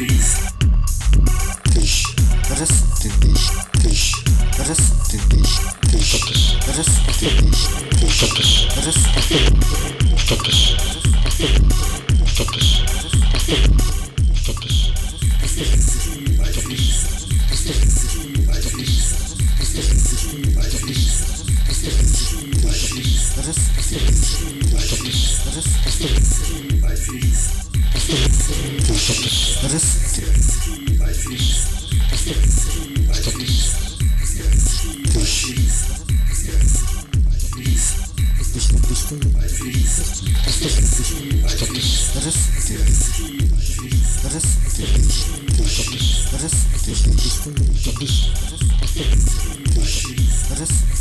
değiş değiş res değiş değiş res değiş değiş res değiş değiş res Topish. Topish. Topish. Topish. Topish. Stop this.